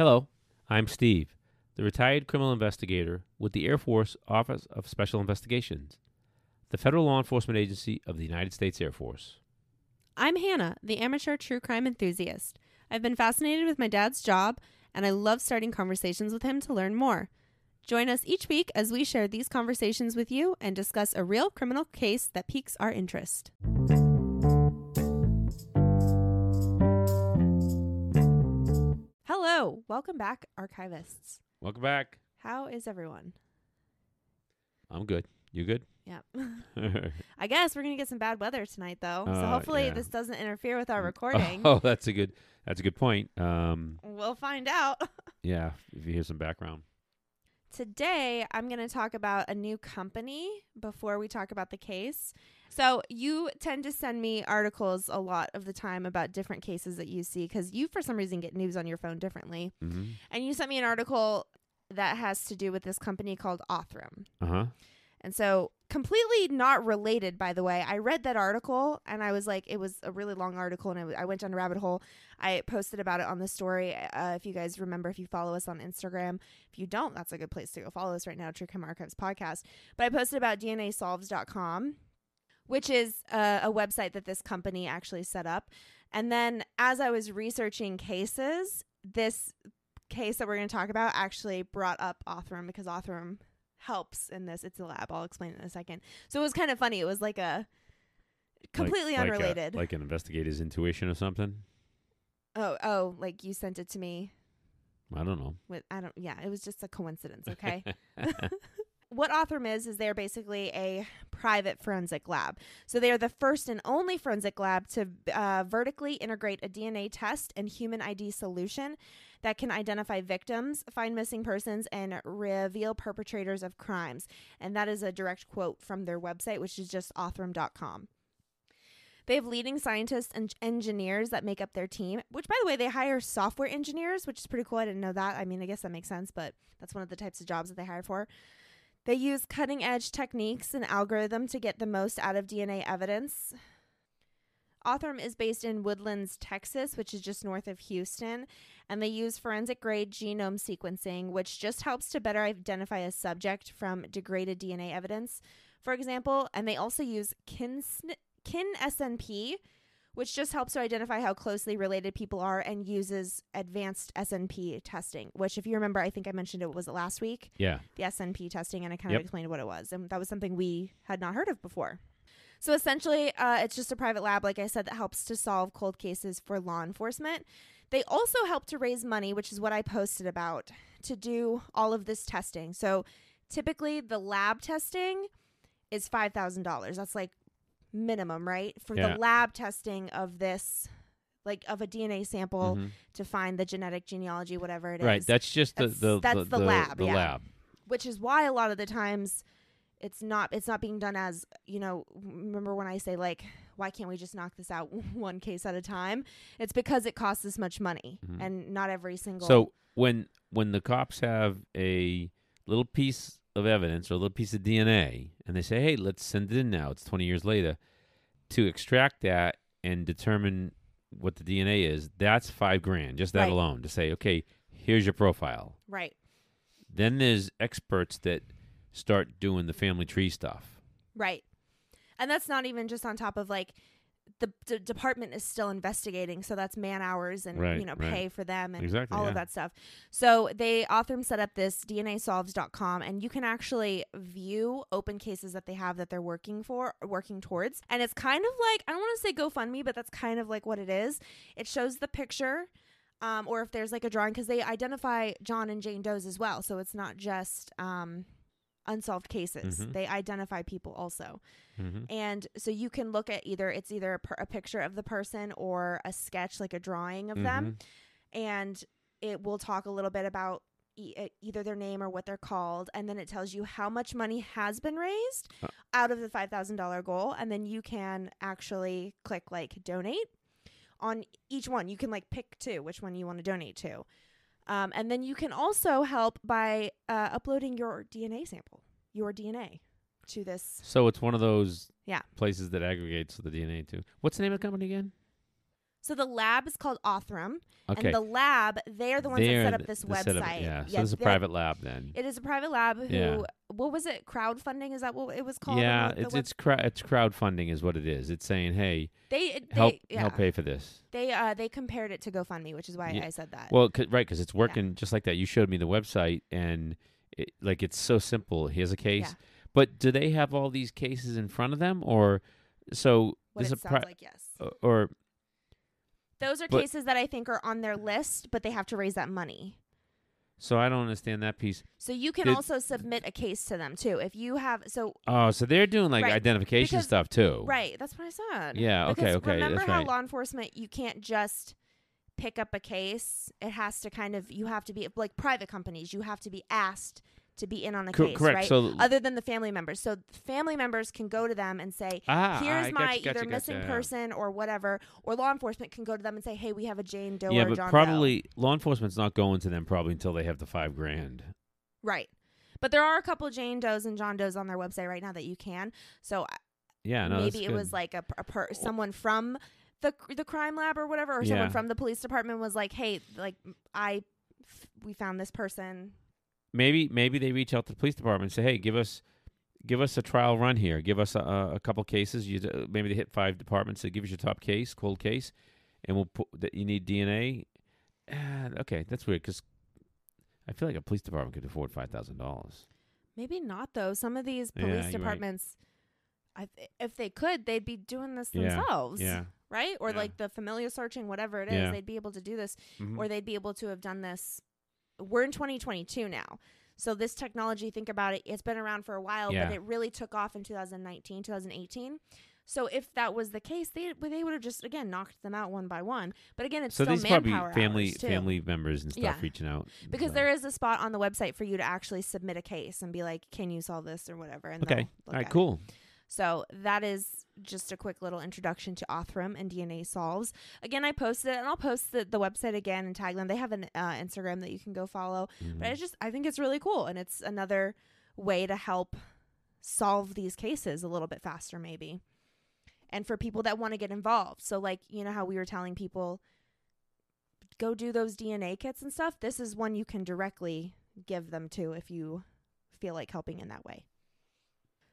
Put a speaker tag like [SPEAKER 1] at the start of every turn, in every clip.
[SPEAKER 1] Hello, I'm Steve, the retired criminal investigator with the Air Force Office of Special Investigations, the federal law enforcement agency of the United States Air Force.
[SPEAKER 2] I'm Hannah, the amateur true crime enthusiast. I've been fascinated with my dad's job, and I love starting conversations with him to learn more. Join us each week as we share these conversations with you and discuss a real criminal case that piques our interest. Hello, welcome back, archivists.
[SPEAKER 1] Welcome back.
[SPEAKER 2] How is everyone?
[SPEAKER 1] I'm good. You good?
[SPEAKER 2] Yep. I guess we're gonna get some bad weather tonight, though. so
[SPEAKER 1] Uh,
[SPEAKER 2] hopefully
[SPEAKER 1] yeah.
[SPEAKER 2] this doesn't interfere with our recording.
[SPEAKER 1] Oh, that's a good. That's a good point. Um,
[SPEAKER 2] We'll find out.
[SPEAKER 1] yeah. If you hear some background.
[SPEAKER 2] Today, I'm going to talk about a new company before we talk about the case. So, you tend to send me articles a lot of the time about different cases that you see because you, for some reason, get news on your phone differently.
[SPEAKER 1] Mm-hmm.
[SPEAKER 2] And you sent me an article that has to do with this company called Othram.
[SPEAKER 1] Uh huh.
[SPEAKER 2] And so, completely not related, by the way. I read that article and I was like, it was a really long article, and I, went down a rabbit hole. I posted about it on the story. Uh, if you guys remember, if you follow us on Instagram, if you don't, that's a good place to go follow us right now, True Crime Archives Podcast. But I posted about DNAsolves.com, which is uh, a website that this company actually set up. And then as I was researching cases, this case that we're going to talk about actually brought up Othram because Othram helps in this. It's a lab. I'll explain it in a second. So it was kind of funny. It was like a completely
[SPEAKER 1] Like- like a-
[SPEAKER 2] unrelated.
[SPEAKER 1] Like, an investigator's intuition or something.
[SPEAKER 2] oh, oh, like you sent it to me
[SPEAKER 1] I don't know.
[SPEAKER 2] with I don't yeah, it was just a coincidence, okay? what Othram is is they're basically a private forensic lab. So they are the first and only forensic lab to uh, vertically integrate a DNA test and human ID solution that can identify victims, find missing persons, and reveal perpetrators of crimes. And that is a direct quote from their website, which is just othram.com. They have leading scientists and engineers that make up their team, which, by the way, they hire software engineers, which is pretty cool. I didn't know that. I mean, I guess that makes sense, but that's one of the types of jobs that they hire for. They use cutting edge techniques and algorithm to get the most out of DNA evidence. Othram is based in Woodlands, Texas, which is just north of Houston, and they use forensic grade genome sequencing, which just helps to better identify a subject from degraded DNA evidence, for example. And they also use kin, kin SNP, which just helps to identify how closely related people are and uses advanced SNP testing, which, if you remember, I think I mentioned it was it last week
[SPEAKER 1] Yeah.
[SPEAKER 2] the SNP testing, and I kind
[SPEAKER 1] Yep.
[SPEAKER 2] of explained what it was. And that was something we had not heard of before. So essentially, uh, it's just a private lab, like I said, that helps to solve cold cases for law enforcement. They also help to raise money, which is what I posted about, to do all of this testing. So typically, the lab testing is $5,000. That's like minimum, right? For
[SPEAKER 1] Yeah.
[SPEAKER 2] the lab testing of this, like of a DNA sample
[SPEAKER 1] Mhm.
[SPEAKER 2] to find the genetic genealogy, whatever it is
[SPEAKER 1] Right. That's just the the
[SPEAKER 2] that's
[SPEAKER 1] the,
[SPEAKER 2] the lab,
[SPEAKER 1] The
[SPEAKER 2] yeah.
[SPEAKER 1] lab.
[SPEAKER 2] which is why a lot of the times it's not it's not being done as you know remember when i say like why can't we just knock this out one case at a time it's because it costs this much money
[SPEAKER 1] Mhm.
[SPEAKER 2] and not every single
[SPEAKER 1] So when when the cops have a little piece of evidence or a little piece of DNA and they say, "Hey, let's send it in now." It's 20 years later to extract that and determine what the DNA is. That's 5 grand just that
[SPEAKER 2] Right.
[SPEAKER 1] alone to say, "Okay, here's your profile."
[SPEAKER 2] right
[SPEAKER 1] Then there's experts that start doing the family tree stuff.
[SPEAKER 2] right and that's not even just on top of like the d- department is still investigating so that's man hours and
[SPEAKER 1] Right,
[SPEAKER 2] you know
[SPEAKER 1] right.
[SPEAKER 2] pay for them and
[SPEAKER 1] Exactly,
[SPEAKER 2] all
[SPEAKER 1] yeah.
[SPEAKER 2] of that stuff so they Othram set up this dnasolves.com and you can actually view open cases that they have that they're working for working towards and it's kind of like i don't want to say gofundme but that's kind of like what it is it shows the picture um, or if there's like a drawing because they identify john and jane does as well so it's not just um, unsolved cases.
[SPEAKER 1] Mhm.
[SPEAKER 2] they identify people also.
[SPEAKER 1] Hmm
[SPEAKER 2] and so you can look at either it's either a, per- a picture of the person or a sketch like a drawing of them.
[SPEAKER 1] Mm-hmm.
[SPEAKER 2] and it will talk a little bit about e- either their name or what they're called. And then it tells you how much money has been raised
[SPEAKER 1] Uh.
[SPEAKER 2] out of the $5000 goal. And then you can actually click like donate on each one. You can like pick two which one you want to donate to um, and then you can also help by uh, uploading your dna sample your dna to this
[SPEAKER 1] So it's one of those
[SPEAKER 2] Yeah.
[SPEAKER 1] places that aggregates the DNA too. What's the name of the company again?
[SPEAKER 2] So the lab is called Othram,
[SPEAKER 1] Okay.
[SPEAKER 2] and the lab they're the ones
[SPEAKER 1] They're
[SPEAKER 2] that set up this
[SPEAKER 1] the
[SPEAKER 2] website.
[SPEAKER 1] setup- yeah. So it's a
[SPEAKER 2] they're-
[SPEAKER 1] private lab then.
[SPEAKER 2] It is a private lab who
[SPEAKER 1] Yeah.
[SPEAKER 2] what was it? Crowdfunding is that what it was called? on
[SPEAKER 1] yeah,
[SPEAKER 2] the- the
[SPEAKER 1] it's
[SPEAKER 2] web-
[SPEAKER 1] it's crowd it's crowdfunding is what it is. It's saying, hey,
[SPEAKER 2] they they
[SPEAKER 1] help
[SPEAKER 2] yeah.
[SPEAKER 1] help pay for this.
[SPEAKER 2] They uh they compared it to GoFundMe, which is why
[SPEAKER 1] Yeah.
[SPEAKER 2] I said that.
[SPEAKER 1] Well, right, because it's working just like that. You showed me the website, and it, like it's so simple. Here's a case,
[SPEAKER 2] Yeah.
[SPEAKER 1] but do they have all these cases in front of them, or so
[SPEAKER 2] what
[SPEAKER 1] this
[SPEAKER 2] it
[SPEAKER 1] a
[SPEAKER 2] sounds
[SPEAKER 1] pri-
[SPEAKER 2] like, yes.
[SPEAKER 1] or
[SPEAKER 2] Those are
[SPEAKER 1] but-
[SPEAKER 2] cases that I think are on their list, but they have to raise that money.
[SPEAKER 1] so I don't understand that piece.
[SPEAKER 2] So you can
[SPEAKER 1] Did-
[SPEAKER 2] also submit a case to them too. If you have so
[SPEAKER 1] Oh, so they're doing like
[SPEAKER 2] Right,
[SPEAKER 1] identification
[SPEAKER 2] because-
[SPEAKER 1] stuff too.
[SPEAKER 2] right, that's what I said.
[SPEAKER 1] Yeah. Okay.
[SPEAKER 2] Because
[SPEAKER 1] Okay.
[SPEAKER 2] remember
[SPEAKER 1] That's
[SPEAKER 2] how
[SPEAKER 1] right.
[SPEAKER 2] law enforcement you can't just pick up a case. It has to kind of you have to be like private companies. You have to be asked to be in on the
[SPEAKER 1] Co-
[SPEAKER 2] case,
[SPEAKER 1] correct.
[SPEAKER 2] right?
[SPEAKER 1] So
[SPEAKER 2] Other than the family members. So family members can go to them and say,
[SPEAKER 1] ah,
[SPEAKER 2] "Here's
[SPEAKER 1] I
[SPEAKER 2] my
[SPEAKER 1] gotcha, gotcha,
[SPEAKER 2] either
[SPEAKER 1] gotcha,
[SPEAKER 2] missing
[SPEAKER 1] yeah.
[SPEAKER 2] person or whatever," or law enforcement can go to them and say, "Hey, we have a Jane Doe
[SPEAKER 1] Yeah,
[SPEAKER 2] or
[SPEAKER 1] but
[SPEAKER 2] John Doe."
[SPEAKER 1] probably law enforcement's not going to them probably until they have the five grand.
[SPEAKER 2] Right. But there are a couple Jane Does and John Does on their website right now that you can. So uh,
[SPEAKER 1] Yeah. No.
[SPEAKER 2] maybe it
[SPEAKER 1] good.
[SPEAKER 2] was like a, a per, someone from the the crime lab or whatever, or someone from the police department was like, "Hey, like I, f- we found this person."
[SPEAKER 1] Maybe maybe they reach out to the police department and say, "Hey, give us give us a trial run here. Give us a, a couple cases. You maybe they hit five departments. They give us your top case, cold case, and we'll put that you need DNA. Ah, okay, that's weird because I feel like a police department could afford five thousand dollars.
[SPEAKER 2] Maybe not though. Some of these police
[SPEAKER 1] right.
[SPEAKER 2] departments, I, if they could, they'd be doing this
[SPEAKER 1] Yeah,
[SPEAKER 2] themselves,
[SPEAKER 1] Yeah,
[SPEAKER 2] right? Or
[SPEAKER 1] yeah.
[SPEAKER 2] like the familiar searching, whatever it is,
[SPEAKER 1] Yeah.
[SPEAKER 2] they'd be able to do this.
[SPEAKER 1] Mhm.
[SPEAKER 2] or they'd be able to have done this. We're in 2022 now. So this technology, think about it, it's been around for a while,
[SPEAKER 1] Yeah.
[SPEAKER 2] but it really took off in 2019, 2018. So if that was the case, they they would have just again knocked them out one by one. But again, it's
[SPEAKER 1] so
[SPEAKER 2] still
[SPEAKER 1] these probably family family members and stuff
[SPEAKER 2] Yeah.
[SPEAKER 1] reaching out
[SPEAKER 2] because
[SPEAKER 1] so.
[SPEAKER 2] there is a spot on the website for you to actually submit a case and be like, "Can you solve this or whatever?" And
[SPEAKER 1] Okay, all right,
[SPEAKER 2] at it.
[SPEAKER 1] cool.
[SPEAKER 2] So that is just a quick little introduction to Othram and DNA Solves. Again, I posted it, and I'll post the, the website again and tag them. They have an uh, Instagram that you can go follow. But I
[SPEAKER 1] Mhm.
[SPEAKER 2] just I think it's really cool, and it's another way to help solve these cases a little bit faster, maybe. And for people that want to get involved, so like you know how we were telling people, go do those DNA kits and stuff. This is one you can directly give them to if you feel like helping in that way.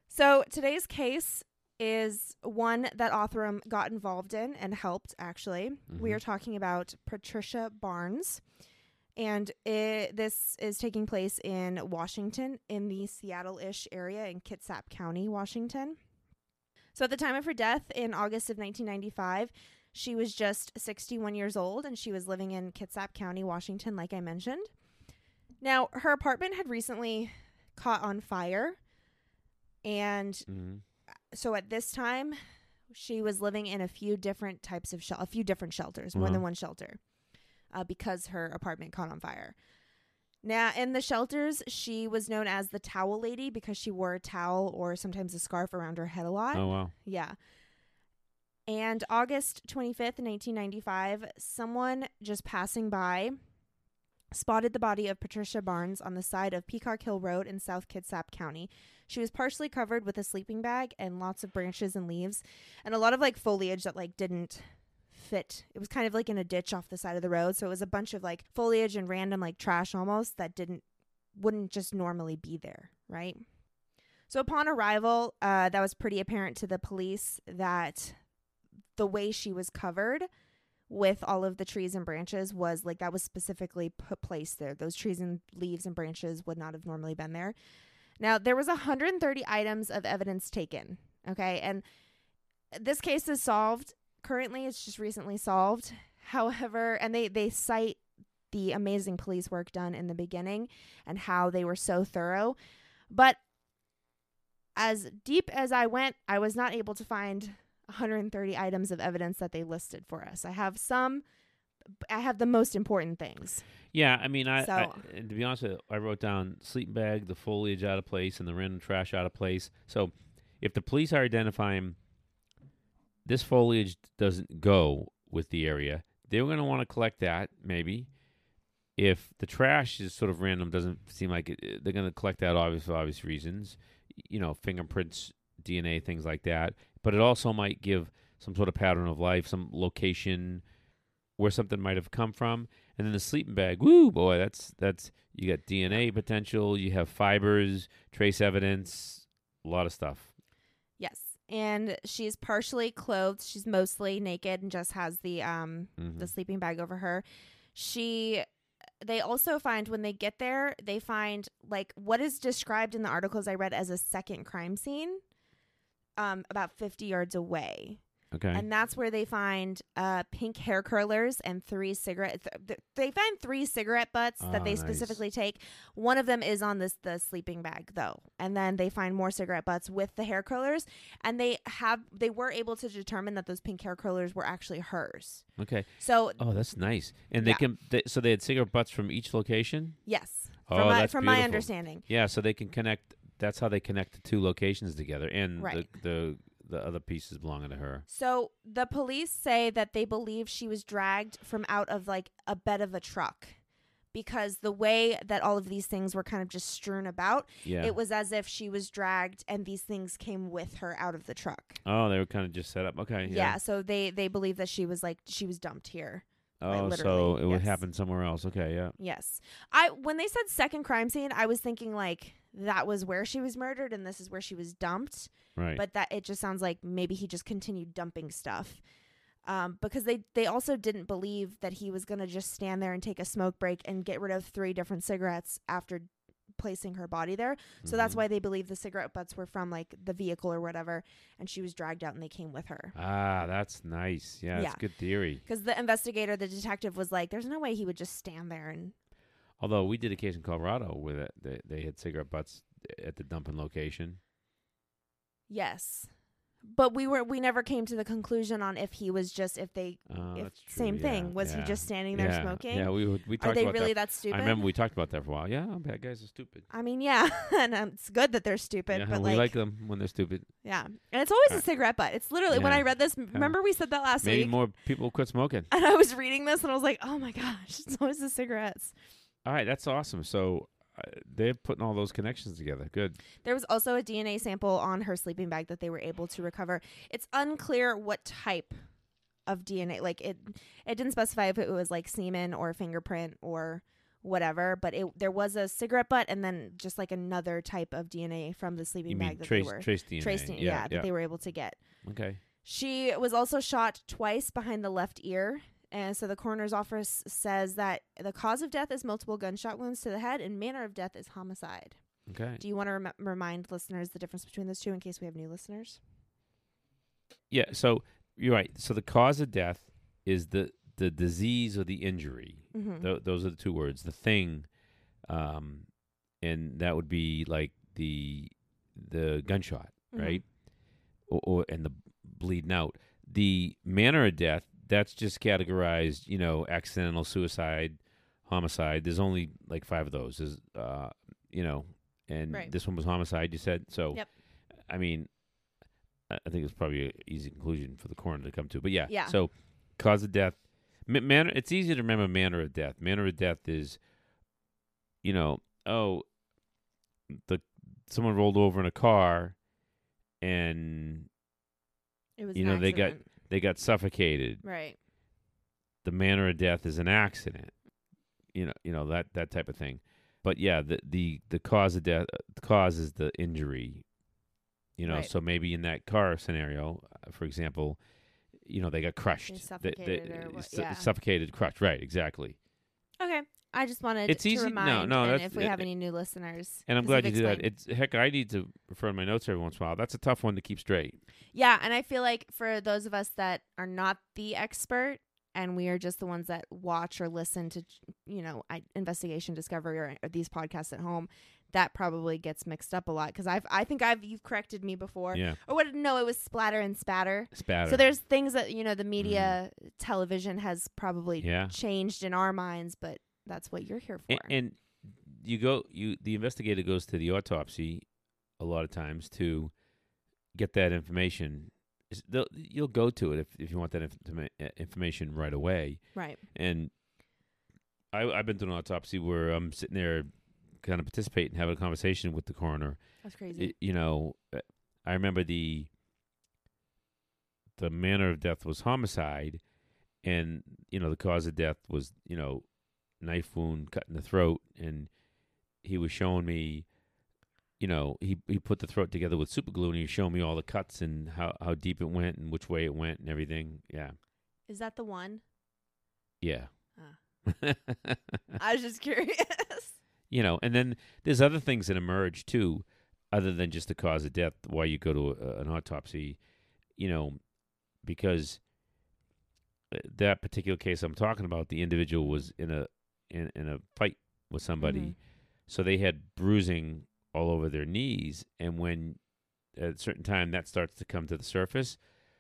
[SPEAKER 2] So today's case is one that Othram got involved in and helped. Actually, we
[SPEAKER 1] Mhm.
[SPEAKER 2] are talking about Patricia Barnes and it, this is taking place in Washington, in the Seattle-ish area in Kitsap County, Washington. So at the time of her death in August of 1995, she was just 61 years old, and she was living in Kitsap County, Washington, like I mentioned. Now, her apartment had recently caught on fire, and
[SPEAKER 1] Mhm.
[SPEAKER 2] So at this time, she was living in a few different types of shel- a few different shelters, more than
[SPEAKER 1] Uh-huh.
[SPEAKER 2] one shelter, uh, because her apartment caught on fire. Now, in the shelters, she was known as the towel lady because she wore a towel or sometimes a scarf around her head a lot.
[SPEAKER 1] Oh wow.
[SPEAKER 2] Yeah. And August 25th, 1995, someone just passing by spotted the body of Patricia Barnes on the side of Peacock Hill Road in South Kitsap County. She was partially covered with a sleeping bag and lots of branches and leaves and a lot of like foliage that like didn't fit. It was kind of like in a ditch off the side of the road, so it was a bunch of like foliage and random like trash almost that didn't wouldn't just normally be there, right? So upon arrival, uh, that was pretty apparent to the police that the way she was covered with all of the trees and branches was like that was specifically put placed there. Those trees and leaves and branches would not have normally been there. Now there was 130 items of evidence taken. Okay, and this case is solved. Currently, it's just recently solved. However, and they they cite the amazing police work done in the beginning and how they were so thorough, but as deep as I went, I was not able to find 130 items of evidence that they listed for us. I have some, I have the most important things.
[SPEAKER 1] Yeah, I mean, I, I
[SPEAKER 2] So-
[SPEAKER 1] and to be honest, with you, I wrote down sleep bag, the foliage out of place, and the random trash out of place. So, if the police are identifying this foliage doesn't go with the area, they're going to want to collect that maybe. If the trash is sort of random, doesn't seem like it, they're going to collect that obvious for obvious reasons, you know, fingerprints, DNA, things like that. But it also might give some sort of pattern of life, some location, where something might have come from, and then the sleeping bag. Woo, boy, that's that's you got DNA potential. You have fibers, trace evidence, a lot of stuff.
[SPEAKER 2] Yes. And she's partially clothed. She's mostly naked and just has the um
[SPEAKER 1] Mhm.
[SPEAKER 2] the sleeping bag over her. She they also find when they get there, they find like what is described in the articles I read as a second crime scene um about 50 yards away.
[SPEAKER 1] Okay.
[SPEAKER 2] And that's where they find uh pink hair curlers and three cigarette th- th- they find three cigarette butts that
[SPEAKER 1] Oh,
[SPEAKER 2] they
[SPEAKER 1] nice.
[SPEAKER 2] specifically take. One of them is on this the sleeping bag though. And then they find more cigarette butts with the hair curlers and they have they were able to determine that those pink hair curlers were actually hers.
[SPEAKER 1] okay.
[SPEAKER 2] So
[SPEAKER 1] Oh, that's nice. And they
[SPEAKER 2] Yeah.
[SPEAKER 1] can. They, so they had cigarette butts from each location.
[SPEAKER 2] yes,
[SPEAKER 1] Oh,
[SPEAKER 2] from my
[SPEAKER 1] that's
[SPEAKER 2] from my understanding.
[SPEAKER 1] Yeah, so they can connect. That's how they connect the two locations together, and
[SPEAKER 2] Right.
[SPEAKER 1] the the the other pieces belonging to her.
[SPEAKER 2] So the police say that they believe she was dragged from out of like a bed of a truck because the way that all of these things were kind of just strewn about,
[SPEAKER 1] Yeah.
[SPEAKER 2] it was as if she was dragged and these things came with her out of the truck.
[SPEAKER 1] oh, they were kind of just set up. Okay.
[SPEAKER 2] Yeah,
[SPEAKER 1] Yeah.
[SPEAKER 2] so they they believe that she was like she was dumped here. like,
[SPEAKER 1] Oh, so
[SPEAKER 2] literally,
[SPEAKER 1] it would happen somewhere else. Okay. Yeah.
[SPEAKER 2] Yes. I when they said second crime scene, I was thinking like that was where she was murdered and this is where she was dumped.
[SPEAKER 1] Right.
[SPEAKER 2] but that it just sounds like maybe he just continued dumping stuff um, because they they also didn't believe that he was going to just stand there and take a smoke break and get rid of three different cigarettes after placing her body there so that's
[SPEAKER 1] Mhm.
[SPEAKER 2] why they believe the cigarette butts were from like the vehicle or whatever and she was dragged out and they came with her
[SPEAKER 1] Ah, that's nice. Yeah,
[SPEAKER 2] Yeah.
[SPEAKER 1] that's good theory.
[SPEAKER 2] because the investigator the detective was like there's no way he would just stand there and
[SPEAKER 1] Although we did a case in Colorado where it, they they had cigarette butts at the dumping location.
[SPEAKER 2] yes but we were we never came to the conclusion on if he was just if they
[SPEAKER 1] Oh,
[SPEAKER 2] if same
[SPEAKER 1] yeah,
[SPEAKER 2] thing was
[SPEAKER 1] yeah.
[SPEAKER 2] he just standing there
[SPEAKER 1] yeah,
[SPEAKER 2] smoking
[SPEAKER 1] Yeah, we we
[SPEAKER 2] are they
[SPEAKER 1] about
[SPEAKER 2] really
[SPEAKER 1] that.
[SPEAKER 2] that stupid
[SPEAKER 1] I remember we talked about that for a while. Yeah, bad guys are stupid.
[SPEAKER 2] I mean, yeah, and um, it's good that they're stupid,
[SPEAKER 1] yeah,
[SPEAKER 2] but
[SPEAKER 1] we
[SPEAKER 2] like,
[SPEAKER 1] like them when they're stupid.
[SPEAKER 2] yeah, and it's always a cigarette butt. It's literally when I read this. Remember we said that last
[SPEAKER 1] Maybe
[SPEAKER 2] week,
[SPEAKER 1] more people quit smoking.
[SPEAKER 2] and I was reading this, and I was like, oh my gosh, it's always the cigarettes.
[SPEAKER 1] All right, that's awesome. So uh, they're putting all those connections together. Good.
[SPEAKER 2] There was also a DNA sample on her sleeping bag that they were able to recover. It's unclear what type of DNA. Like it, it didn't specify if it was like semen or fingerprint or whatever. But it there was a cigarette butt, and then just like another type of DNA from the sleeping
[SPEAKER 1] You
[SPEAKER 2] bag that
[SPEAKER 1] trace
[SPEAKER 2] they were
[SPEAKER 1] trace DNA?
[SPEAKER 2] traced. Yeah,
[SPEAKER 1] yeah,
[SPEAKER 2] that they were able to get.
[SPEAKER 1] okay.
[SPEAKER 2] She was also shot twice behind the left ear. And so the coroner's office says that the cause of death is multiple gunshot wounds to the head and manner of death is homicide.
[SPEAKER 1] Okay.
[SPEAKER 2] Do you want to rem- remind listeners the difference between those two in case we have new listeners?
[SPEAKER 1] Yeah. So you're right. So the cause of death is the the disease or the injury.
[SPEAKER 2] Mm-hmm.
[SPEAKER 1] Th- those are the two words. The thing, um, and that would be like the the gunshot,
[SPEAKER 2] Mhm.
[SPEAKER 1] right? Or, or and the bleeding out. The manner of death that's just categorized. You know, accidental suicide, homicide. There's only like five of those. There's, uh, you know, and
[SPEAKER 2] Right.
[SPEAKER 1] this one was homicide. You said so.
[SPEAKER 2] Yep.
[SPEAKER 1] I mean, I think it's probably an easy conclusion for the coroner to come to. But yeah,
[SPEAKER 2] Yeah.
[SPEAKER 1] So, cause of death, Ma- manner. It's easy to remember manner of death. Manner of death is, you know, oh, the someone rolled over in a car, and
[SPEAKER 2] It was
[SPEAKER 1] You know, they got-
[SPEAKER 2] accident.
[SPEAKER 1] They got suffocated.
[SPEAKER 2] right.
[SPEAKER 1] The manner of death is an accident. You know, you know that that type of thing. But yeah, the the the cause of death, the cause is the injury. You know,
[SPEAKER 2] Right.
[SPEAKER 1] so maybe in that car scenario, uh, for example, you know they got crushed, They-
[SPEAKER 2] suffocated or what-
[SPEAKER 1] su- suffocated, crushed. Right, exactly.
[SPEAKER 2] Okay. I just wanted
[SPEAKER 1] It's
[SPEAKER 2] to
[SPEAKER 1] easy- no,
[SPEAKER 2] remind
[SPEAKER 1] no,
[SPEAKER 2] and if we
[SPEAKER 1] it-
[SPEAKER 2] have any new listeners.
[SPEAKER 1] And I'm glad you did that. It's heck, I need to refer to my notes every once in a while. That's a tough one to keep straight.
[SPEAKER 2] Yeah, and I feel like for those of us that are not the expert and we are just the ones that watch or listen to, you know, I, investigation discovery or, or these podcasts at home, that probably gets mixed up a lot because I've I think I've you've corrected me before
[SPEAKER 1] Yeah,
[SPEAKER 2] or what? No, it was splatter and spatter.
[SPEAKER 1] spatter.
[SPEAKER 2] So there's things that you know the media mm. television has probably.
[SPEAKER 1] Yeah.
[SPEAKER 2] changed in our minds, but that's what you're here for.
[SPEAKER 1] and, and you go you the investigator goes to the autopsy a lot of times to get that information you'll go to it if, if you want that informa- uh, information right away
[SPEAKER 2] right.
[SPEAKER 1] and I, i've been to an autopsy where i'm sitting there kind of participating having a conversation with the coroner
[SPEAKER 2] That's crazy.
[SPEAKER 1] Y- you know uh, i remember the the manner of death was homicide and you know the cause of death was you know knife wound cut in the throat, and he was showing me. You know, he he put the throat together with super glue, and he was showing me all the cuts and how how deep it went and which way it went and everything. Yeah,
[SPEAKER 2] Is that the one?
[SPEAKER 1] yeah.
[SPEAKER 2] Ah. I was just curious.
[SPEAKER 1] you know, and then there's other things that emerge too, other than just the cause of death. Why you go to a, an autopsy, you know, because uh, that particular case I'm talking about, the individual was in a in, in a fight with somebody,
[SPEAKER 2] Mhm.
[SPEAKER 1] so they had bruising all over their knees, and when at a certain time that starts to come to the surface,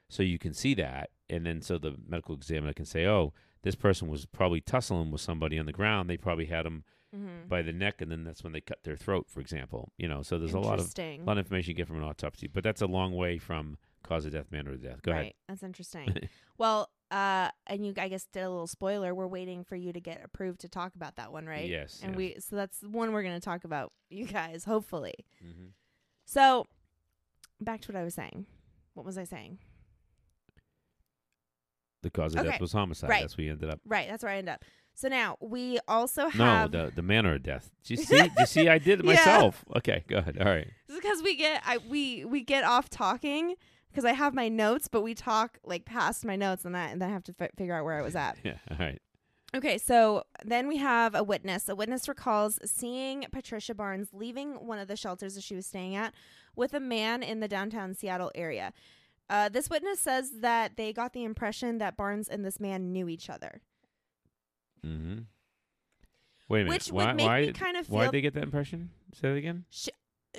[SPEAKER 1] so you can see that, and then so the medical examiner can say, oh. This person was probably tussling with somebody on the ground. They probably had them
[SPEAKER 2] mm-hmm.
[SPEAKER 1] by the neck, and then that's when they cut their throat, for example. You know, so there's a lot of a lot of information you get from an autopsy, but that's a long way from cause of death, manner of death. Go
[SPEAKER 2] right. That's interesting. well, uh, and you, I guess, did a little spoiler. We're waiting for you to get approved to talk about that one, right?
[SPEAKER 1] Yes.
[SPEAKER 2] And
[SPEAKER 1] yes.
[SPEAKER 2] we, so that's the one we're going to talk about, you guys, hopefully.
[SPEAKER 1] Mhm.
[SPEAKER 2] So, back to what I was saying. What was I saying?
[SPEAKER 1] the cause of
[SPEAKER 2] Okay.
[SPEAKER 1] death was homicide.
[SPEAKER 2] Right.
[SPEAKER 1] That's where you ended up.
[SPEAKER 2] Right, that's where I end up. So now we also have No,
[SPEAKER 1] the the manner of death. Did you see? Did you see? I did it
[SPEAKER 2] Yeah.
[SPEAKER 1] myself. Okay, go ahead. All right.
[SPEAKER 2] because we get I we we get off talking because I have my notes, but we talk like past my notes and that, and then I have to fi- figure out where I was at.
[SPEAKER 1] Yeah. All right.
[SPEAKER 2] Okay, so then we have a witness. A witness recalls seeing Patricia Barnes leaving one of the shelters that she was staying at with a man in the downtown Seattle area. Uh, this witness says that they got the impression that Barnes and this man knew each other,
[SPEAKER 1] Mm-hmm. Wait a minute.
[SPEAKER 2] which
[SPEAKER 1] why?
[SPEAKER 2] would make
[SPEAKER 1] why?
[SPEAKER 2] me kind of
[SPEAKER 1] why
[SPEAKER 2] feel
[SPEAKER 1] did they get that impression? Say that again.
[SPEAKER 2] she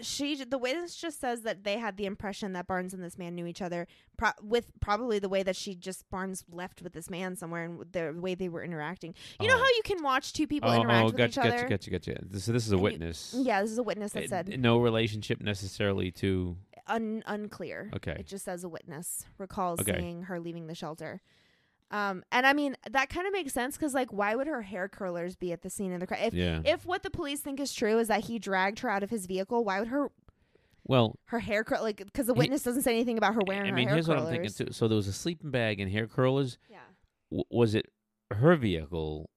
[SPEAKER 2] the witness just says that they had the impression that Barnes and this man knew each other pro- with probably the way that she just Barnes left with this man somewhere and the way they were interacting. You know
[SPEAKER 1] Oh.
[SPEAKER 2] how you can watch two people
[SPEAKER 1] oh,
[SPEAKER 2] interact
[SPEAKER 1] oh,
[SPEAKER 2] with
[SPEAKER 1] gotcha,
[SPEAKER 2] each other?
[SPEAKER 1] gotcha, gotcha, gotcha. So this is a
[SPEAKER 2] And you-
[SPEAKER 1] witness.
[SPEAKER 2] Yeah, this is a witness that
[SPEAKER 1] Uh,
[SPEAKER 2] said
[SPEAKER 1] no relationship necessarily to.
[SPEAKER 2] un- unclear.
[SPEAKER 1] Okay.
[SPEAKER 2] It just says a witness recalls
[SPEAKER 1] Okay.
[SPEAKER 2] seeing her leaving the shelter. Um, and I mean that kind of makes sense because like, why would her hair curlers be at the scene of the crime? If
[SPEAKER 1] yeah.
[SPEAKER 2] if what the police think is true is that he dragged her out of his vehicle, why would her
[SPEAKER 1] well,
[SPEAKER 2] her hair curl like? Because the
[SPEAKER 1] He-
[SPEAKER 2] witness doesn't say anything about her wearing
[SPEAKER 1] I
[SPEAKER 2] her
[SPEAKER 1] mean,
[SPEAKER 2] hair
[SPEAKER 1] here's
[SPEAKER 2] curlers.
[SPEAKER 1] what I'm thinking too. So there was a sleeping bag and hair curlers.
[SPEAKER 2] Yeah.
[SPEAKER 1] W- was it her vehicle?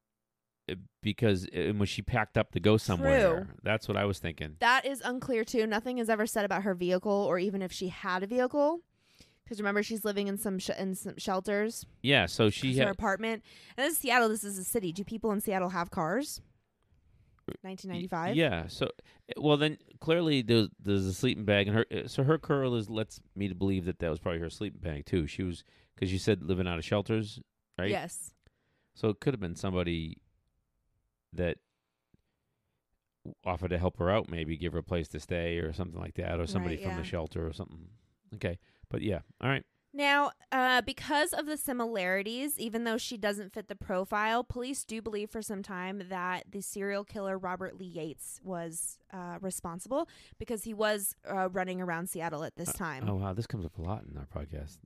[SPEAKER 1] uh, Because uh, when she packed up to go somewhere, that's what I was thinking.
[SPEAKER 2] That is unclear too. Nothing is ever said about her vehicle or even if she had a vehicle. Because remember, she's living in some sh- in some shelters.
[SPEAKER 1] Yeah, so she
[SPEAKER 2] her apartment. And this is Seattle. This is a city. Do people in Seattle have cars? 1995.
[SPEAKER 1] Yeah, so uh, well then clearly there's there's a sleeping bag and her uh, so her curlers lets me to believe that that was probably her sleeping bag too. She was because you said living out of shelters, right?
[SPEAKER 2] Yes.
[SPEAKER 1] So it could have been somebody that offered to help her out, maybe give her a place to stay or something like that, or somebody
[SPEAKER 2] Right,
[SPEAKER 1] from the shelter or something. Okay, but yeah, all right.
[SPEAKER 2] Now, uh, because of the similarities, even though she doesn't fit the profile, police do believe for some time that the serial killer Robert Lee Yates was uh, responsible because he was uh, running around Seattle at this time.
[SPEAKER 1] Oh wow, this comes up a lot in our podcast.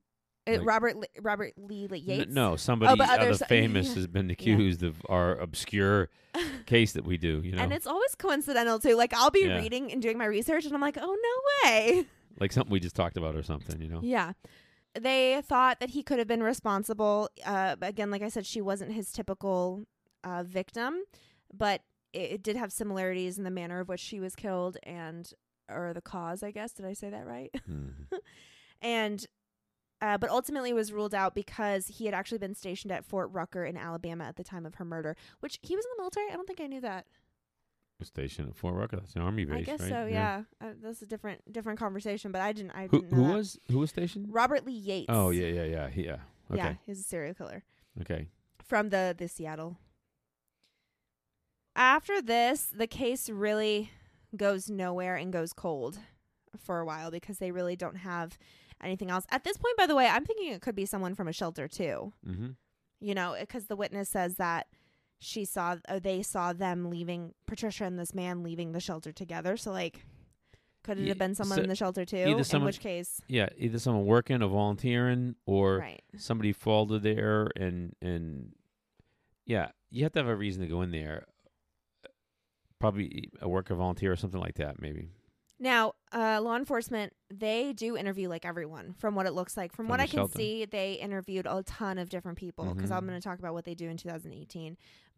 [SPEAKER 2] Uh,
[SPEAKER 1] like-
[SPEAKER 2] Robert Li- Robert Lee Li-
[SPEAKER 1] N-
[SPEAKER 2] Yates.
[SPEAKER 1] no, somebody
[SPEAKER 2] but
[SPEAKER 1] other famous
[SPEAKER 2] yeah.
[SPEAKER 1] has been accused of our obscure case that we do. You know,
[SPEAKER 2] And it's always coincidental too. Like I'll be
[SPEAKER 1] Yeah.
[SPEAKER 2] reading and doing my research, and I'm like, oh no way.
[SPEAKER 1] like something we just talked about or something. You know.
[SPEAKER 2] Yeah. They thought that he could have been responsible. Uh, again, like I said, she wasn't his typical uh, victim, but it, it did have similarities in the manner of which she was killed and or the cause. I guess did I say that right?
[SPEAKER 1] Mhm.
[SPEAKER 2] and uh, but ultimately was ruled out because he had actually been stationed at Fort Rucker in Alabama at the time of her murder. Which he was in the military. I don't think I knew that.
[SPEAKER 1] Station at Fort Rucker. That's an army base,
[SPEAKER 2] I guess
[SPEAKER 1] right?
[SPEAKER 2] so. Yeah, Uh, that's a different different conversation. But I didn't. I
[SPEAKER 1] Who
[SPEAKER 2] didn't know
[SPEAKER 1] who
[SPEAKER 2] that.
[SPEAKER 1] was who was stationed?
[SPEAKER 2] Robert Lee Yates?
[SPEAKER 1] Oh yeah, yeah, yeah, yeah. Okay,
[SPEAKER 2] yeah. He's a serial killer.
[SPEAKER 1] okay.
[SPEAKER 2] from the the Seattle. After this, the case really goes nowhere and goes cold for a while because they really don't have anything else. At this point, by the way, I'm thinking it could be someone from a shelter too.
[SPEAKER 1] Mm-hmm.
[SPEAKER 2] You know, because the witness says that she saw uh, they saw them leaving Patricia and this man leaving the shelter together. So like could it have been someone
[SPEAKER 1] so
[SPEAKER 2] in the shelter too?
[SPEAKER 1] either
[SPEAKER 2] In which case,
[SPEAKER 1] Yeah, either someone working or volunteering, or
[SPEAKER 2] right.
[SPEAKER 1] somebody folded there, and and yeah, you have to have a reason to go in there. Probably a worker, volunteer, or something like that. Maybe.
[SPEAKER 2] Now, uh, law enforcement, they do interview like everyone from what it looks like. From,
[SPEAKER 1] From
[SPEAKER 2] what I can
[SPEAKER 1] shelter.
[SPEAKER 2] see, they interviewed a ton of different people because I'm
[SPEAKER 1] Mhm.
[SPEAKER 2] going to talk about what they do in 2018.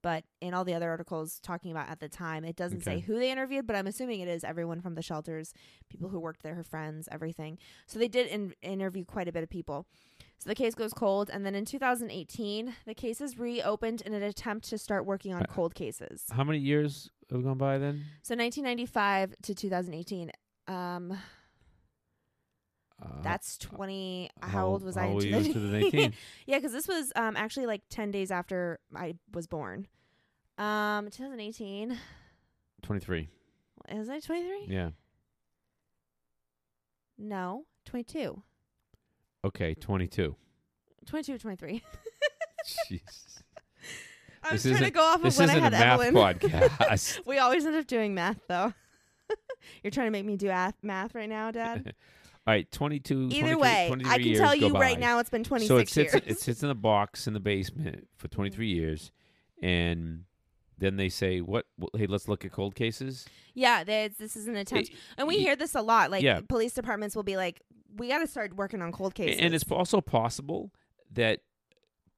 [SPEAKER 2] But in all the other articles talking about at the time, it doesn't say who they interviewed, but I'm assuming it is everyone from the shelters, people who worked there, her friends, everything. So they did in- interview quite a bit of people. So the case goes cold. And then in 2018, the case is reopened in an attempt to start working on
[SPEAKER 1] Uh,
[SPEAKER 2] cold cases.
[SPEAKER 1] How many years have gone by then?
[SPEAKER 2] So 1995 to 2018. Um,
[SPEAKER 1] Uh,
[SPEAKER 2] That's 20. How, old was I
[SPEAKER 1] how
[SPEAKER 2] in
[SPEAKER 1] old were you in 2018?
[SPEAKER 2] yeah, because this was um actually like 10 days after I was born. Um, 2018.
[SPEAKER 1] 23.
[SPEAKER 2] Is I 23?
[SPEAKER 1] Yeah.
[SPEAKER 2] No, 22.
[SPEAKER 1] Okay, 22.
[SPEAKER 2] 22 or 23.
[SPEAKER 1] Jesus.
[SPEAKER 2] I was
[SPEAKER 1] This
[SPEAKER 2] trying to go off of when I had Evelyn.
[SPEAKER 1] podcast.
[SPEAKER 2] we always end up doing math though. You're trying to make me do ath- math right now, Dad.
[SPEAKER 1] All right, 22.
[SPEAKER 2] Either way, I can tell you right
[SPEAKER 1] by.
[SPEAKER 2] now it's been 26
[SPEAKER 1] so it sits
[SPEAKER 2] years.
[SPEAKER 1] it sits in a box in the basement for 23 years and then they say what well, hey let's look at cold cases
[SPEAKER 2] yeah, there's, this is an attempt.
[SPEAKER 1] It-
[SPEAKER 2] And we hear this a lot. Like
[SPEAKER 1] Yeah.
[SPEAKER 2] police departments will be like, "We got to start working on cold cases."
[SPEAKER 1] and it's also possible that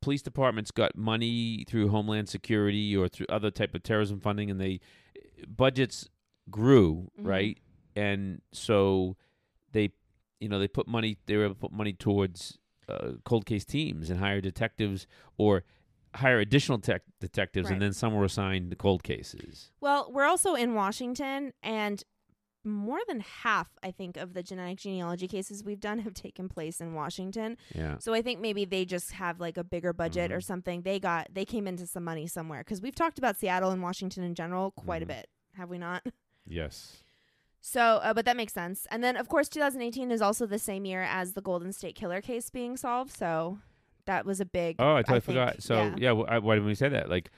[SPEAKER 1] police departments got money through homeland security or through other type of terrorism funding and they budgets grew
[SPEAKER 2] Mhm.
[SPEAKER 1] right and so they you know they put money they were able to put money towards uh, cold case teams and hire detectives or hire additional tech detectives
[SPEAKER 2] Right.
[SPEAKER 1] and then some were assigned to cold cases
[SPEAKER 2] Well, we're also in Washington, and more than half, I think, of the genetic genealogy cases we've done have taken place in Washington.
[SPEAKER 1] yeah
[SPEAKER 2] So I think maybe they just have like a bigger budget or
[SPEAKER 1] Mhm.
[SPEAKER 2] something. They got they came into some money somewhere because we've talked about Seattle and Washington in general quite
[SPEAKER 1] Mhm.
[SPEAKER 2] a bit, have we not?
[SPEAKER 1] yes
[SPEAKER 2] So, uh, but that makes sense. And then, of course, 2018 is also the same year as the Golden State Killer case being solved. So that was a big.
[SPEAKER 1] Oh, I totally
[SPEAKER 2] think,
[SPEAKER 1] forgot. So
[SPEAKER 2] yeah.
[SPEAKER 1] yeah, wh- I, why didn't we say that? Like,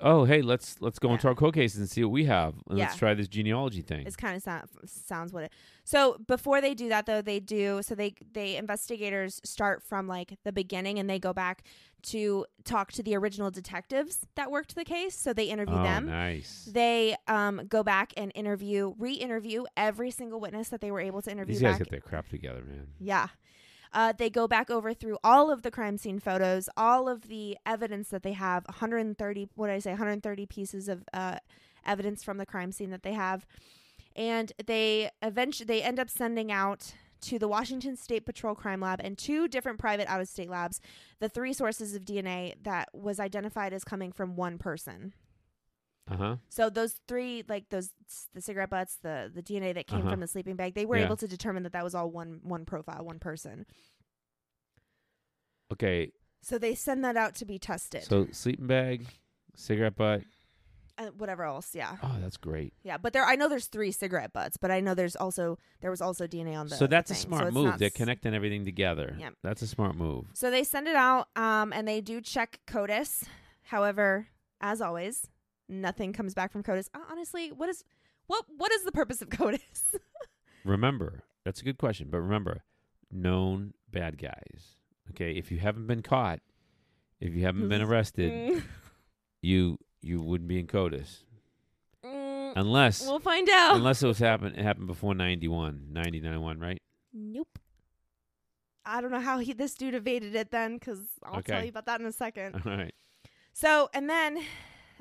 [SPEAKER 1] oh, hey, let's let's go
[SPEAKER 2] Yeah.
[SPEAKER 1] into our cold cases and see what we have, and let's try this genealogy thing.
[SPEAKER 2] It's kind of sound, sounds what it. So before they do that, though, they do. So they they investigators start from like the beginning, and they go back to talk to the original detectives that worked the case. So they interview
[SPEAKER 1] oh,
[SPEAKER 2] them.
[SPEAKER 1] nice.
[SPEAKER 2] They um go back and interview, re-interview every single witness that they were able to interview
[SPEAKER 1] These guys
[SPEAKER 2] back.
[SPEAKER 1] get their crap together, man.
[SPEAKER 2] Yeah. Uh, they go back over through all of the crime scene photos, all of the evidence that they have 130, what did I say, 130 pieces of uh, evidence from the crime scene that they have. And they eventually they end up sending out to the Washington State Patrol Crime Lab and two different private out of state labs the three sources of DNA that was identified as coming from one person.
[SPEAKER 1] Uh huh.
[SPEAKER 2] So those three, like those the cigarette butts, the the DNA that came
[SPEAKER 1] Uh-huh.
[SPEAKER 2] from the sleeping bag, they were
[SPEAKER 1] Yeah.
[SPEAKER 2] able to determine that that was all one one profile, one person.
[SPEAKER 1] Okay,
[SPEAKER 2] So they send that out to be tested.
[SPEAKER 1] so sleeping bag, cigarette butt.
[SPEAKER 2] uh, whatever else, yeah,
[SPEAKER 1] Oh, that's great.
[SPEAKER 2] yeah. But there, I know there's three cigarette butts, but I know there's also there was also DNA on the.
[SPEAKER 1] so that's a smart
[SPEAKER 2] it's
[SPEAKER 1] move. They're
[SPEAKER 2] s-
[SPEAKER 1] connecting everything together.
[SPEAKER 2] Yeah,
[SPEAKER 1] That's a smart move.
[SPEAKER 2] So they send it out, um, and they do check CODIS. However, as always, nothing comes back from CODIS. Uh, honestly, what is what what is the purpose of CODIS?
[SPEAKER 1] Remember, that's a good question, but remember, known bad guys. Okay, if you haven't been caught, if you haven't been
[SPEAKER 2] Mm.
[SPEAKER 1] arrested, you you wouldn't be in CODIS
[SPEAKER 2] mm,
[SPEAKER 1] unless
[SPEAKER 2] we'll find out.
[SPEAKER 1] unless it was happened it happened before 91 90 91 right
[SPEAKER 2] Nope. I don't know how he this dude evaded it then, because I'll tell you about that in a second.
[SPEAKER 1] all right
[SPEAKER 2] So, and then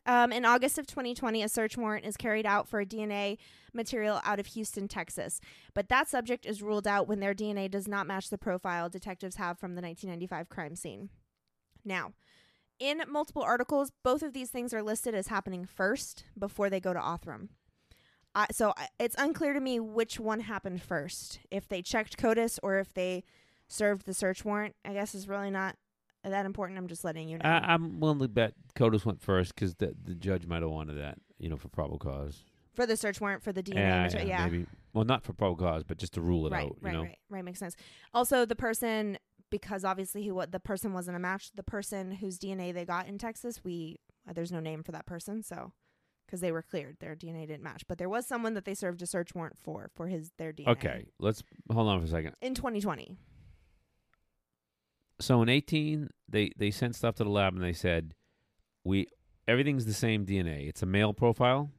[SPEAKER 2] um, in August of 2020, a search warrant is carried out for DNA material out of Houston, Texas. But that subject is ruled out when their DNA does not match the profile detectives have from the 1995 crime scene. Now, in multiple articles, both of these things are listed as happening first before they go to Othram. Uh, so it's unclear to me which one happened first. If they checked CODIS or if they served the search warrant, I guess is really not that important. I'm just letting you know.
[SPEAKER 1] I, i'm willing to bet CODIS went first because the, the judge might have wanted that you know for probable cause
[SPEAKER 2] for the search warrant for the DNA.
[SPEAKER 1] yeah, yeah,
[SPEAKER 2] yeah.
[SPEAKER 1] maybe well not for probable cause but just to rule it
[SPEAKER 2] right,
[SPEAKER 1] out you
[SPEAKER 2] right,
[SPEAKER 1] know
[SPEAKER 2] right, right. Makes sense. Also, the person because obviously he what the person wasn't a match. The person whose DNA they got in Texas, we uh, there's no name for that person, so because they were cleared, their DNA didn't match. But there was someone that they served a search warrant for for his their DNA.
[SPEAKER 1] okay let's hold on for a second
[SPEAKER 2] In 2020.
[SPEAKER 1] So in 18 they they sent stuff to the lab and they said we everything's the same dna it's a male profile